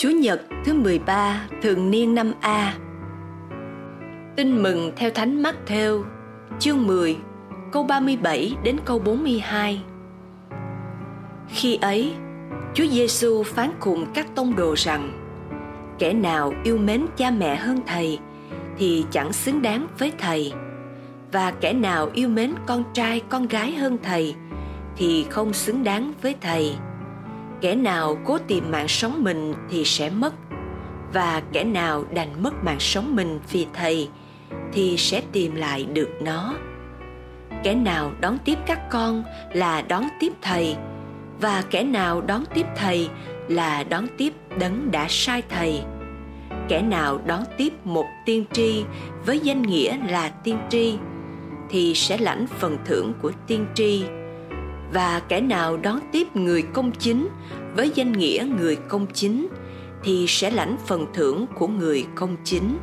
Chúa Nhật thứ 13 thường niên năm A. Tin mừng theo Thánh Mắc Theo chương 10 câu 37 đến câu 42 Khi ấy, Chúa Giêsu phán cùng các tông đồ rằng, Kẻ nào yêu mến cha mẹ hơn thầy thì chẳng xứng đáng với thầy, và kẻ nào yêu mến con trai con gái hơn thầy thì không xứng đáng với thầy kẻ nào cố tìm mạng sống mình thì sẽ mất, và kẻ nào đành mất mạng sống mình vì thầy thì sẽ tìm lại được nó. Kẻ nào đón tiếp các con là đón tiếp thầy, và kẻ nào đón tiếp thầy là đón tiếp đấng đã sai thầy. Kẻ nào đón tiếp một tiên tri với danh nghĩa là tiên tri thì sẽ lãnh phần thưởng của tiên tri và kẻ nào đón tiếp người công chính với danh nghĩa người công chính thì sẽ lãnh phần thưởng của người công chính.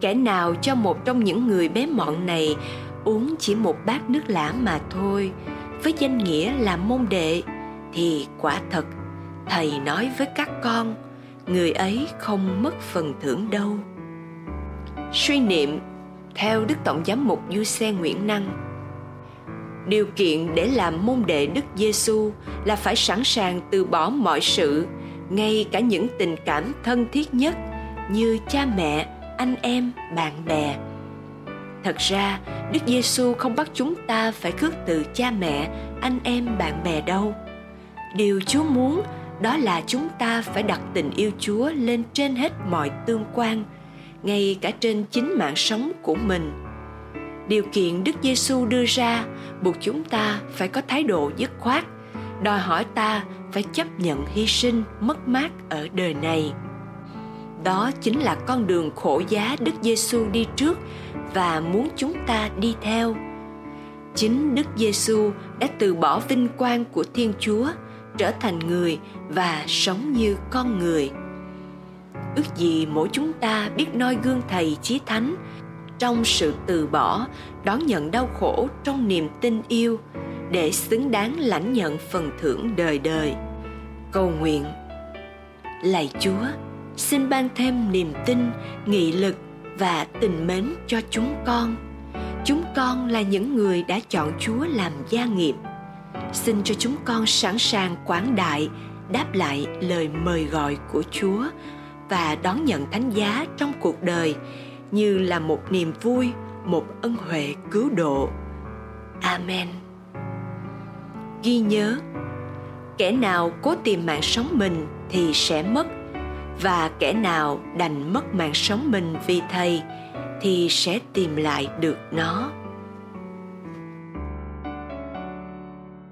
Kẻ nào cho một trong những người bé mọn này uống chỉ một bát nước lã mà thôi, với danh nghĩa là môn đệ, thì quả thật, thầy nói với các con, người ấy không mất phần thưởng đâu. Suy niệm, theo đức tổng giám mục du xe nguyễn năng điều kiện để làm môn đệ đức giêsu là phải sẵn sàng từ bỏ mọi sự, ngay cả những tình cảm thân thiết nhất như cha mẹ, anh em, bạn bè. Thật ra, đức giêsu không bắt chúng ta phải khước từ cha mẹ, anh em, bạn bè đâu. Điều chúa muốn đó là chúng ta phải đặt tình yêu chúa lên trên hết mọi tương quan, ngay cả trên chính mạng sống của mình. Điều kiện đức giêsu đưa ra buộc chúng ta phải có thái độ dứt khoát, đòi hỏi ta phải chấp nhận hy sinh, mất mát ở đời này. Đó chính là con đường khổ giá đức giêsu đi trước và muốn chúng ta đi theo. Chính đức giêsu đã từ bỏ vinh quang của thiên chúa, trở thành người và sống như con người. Ước gì mỗi chúng ta biết noi gương thầy chí thánh trong sự từ bỏ, đón nhận đau khổ trong niềm tin yêu, để xứng đáng lãnh nhận phần thưởng đời đời. Cầu nguyện. Lạy chúa, xin ban thêm niềm tin, nghị lực và tình mến cho chúng con. Chúng con là những người đã chọn chúa làm gia nghiệp. Xin cho chúng con sẵn sàng quảng đại, đáp lại lời mời gọi của chúa và đón nhận thánh giá trong cuộc đời như là một niềm vui, một ân huệ cứu độ. Amen. Ghi nhớ, kẻ nào cố tìm mạng sống mình thì sẽ mất, và kẻ nào đành mất mạng sống mình vì thầy thì sẽ tìm lại được nó.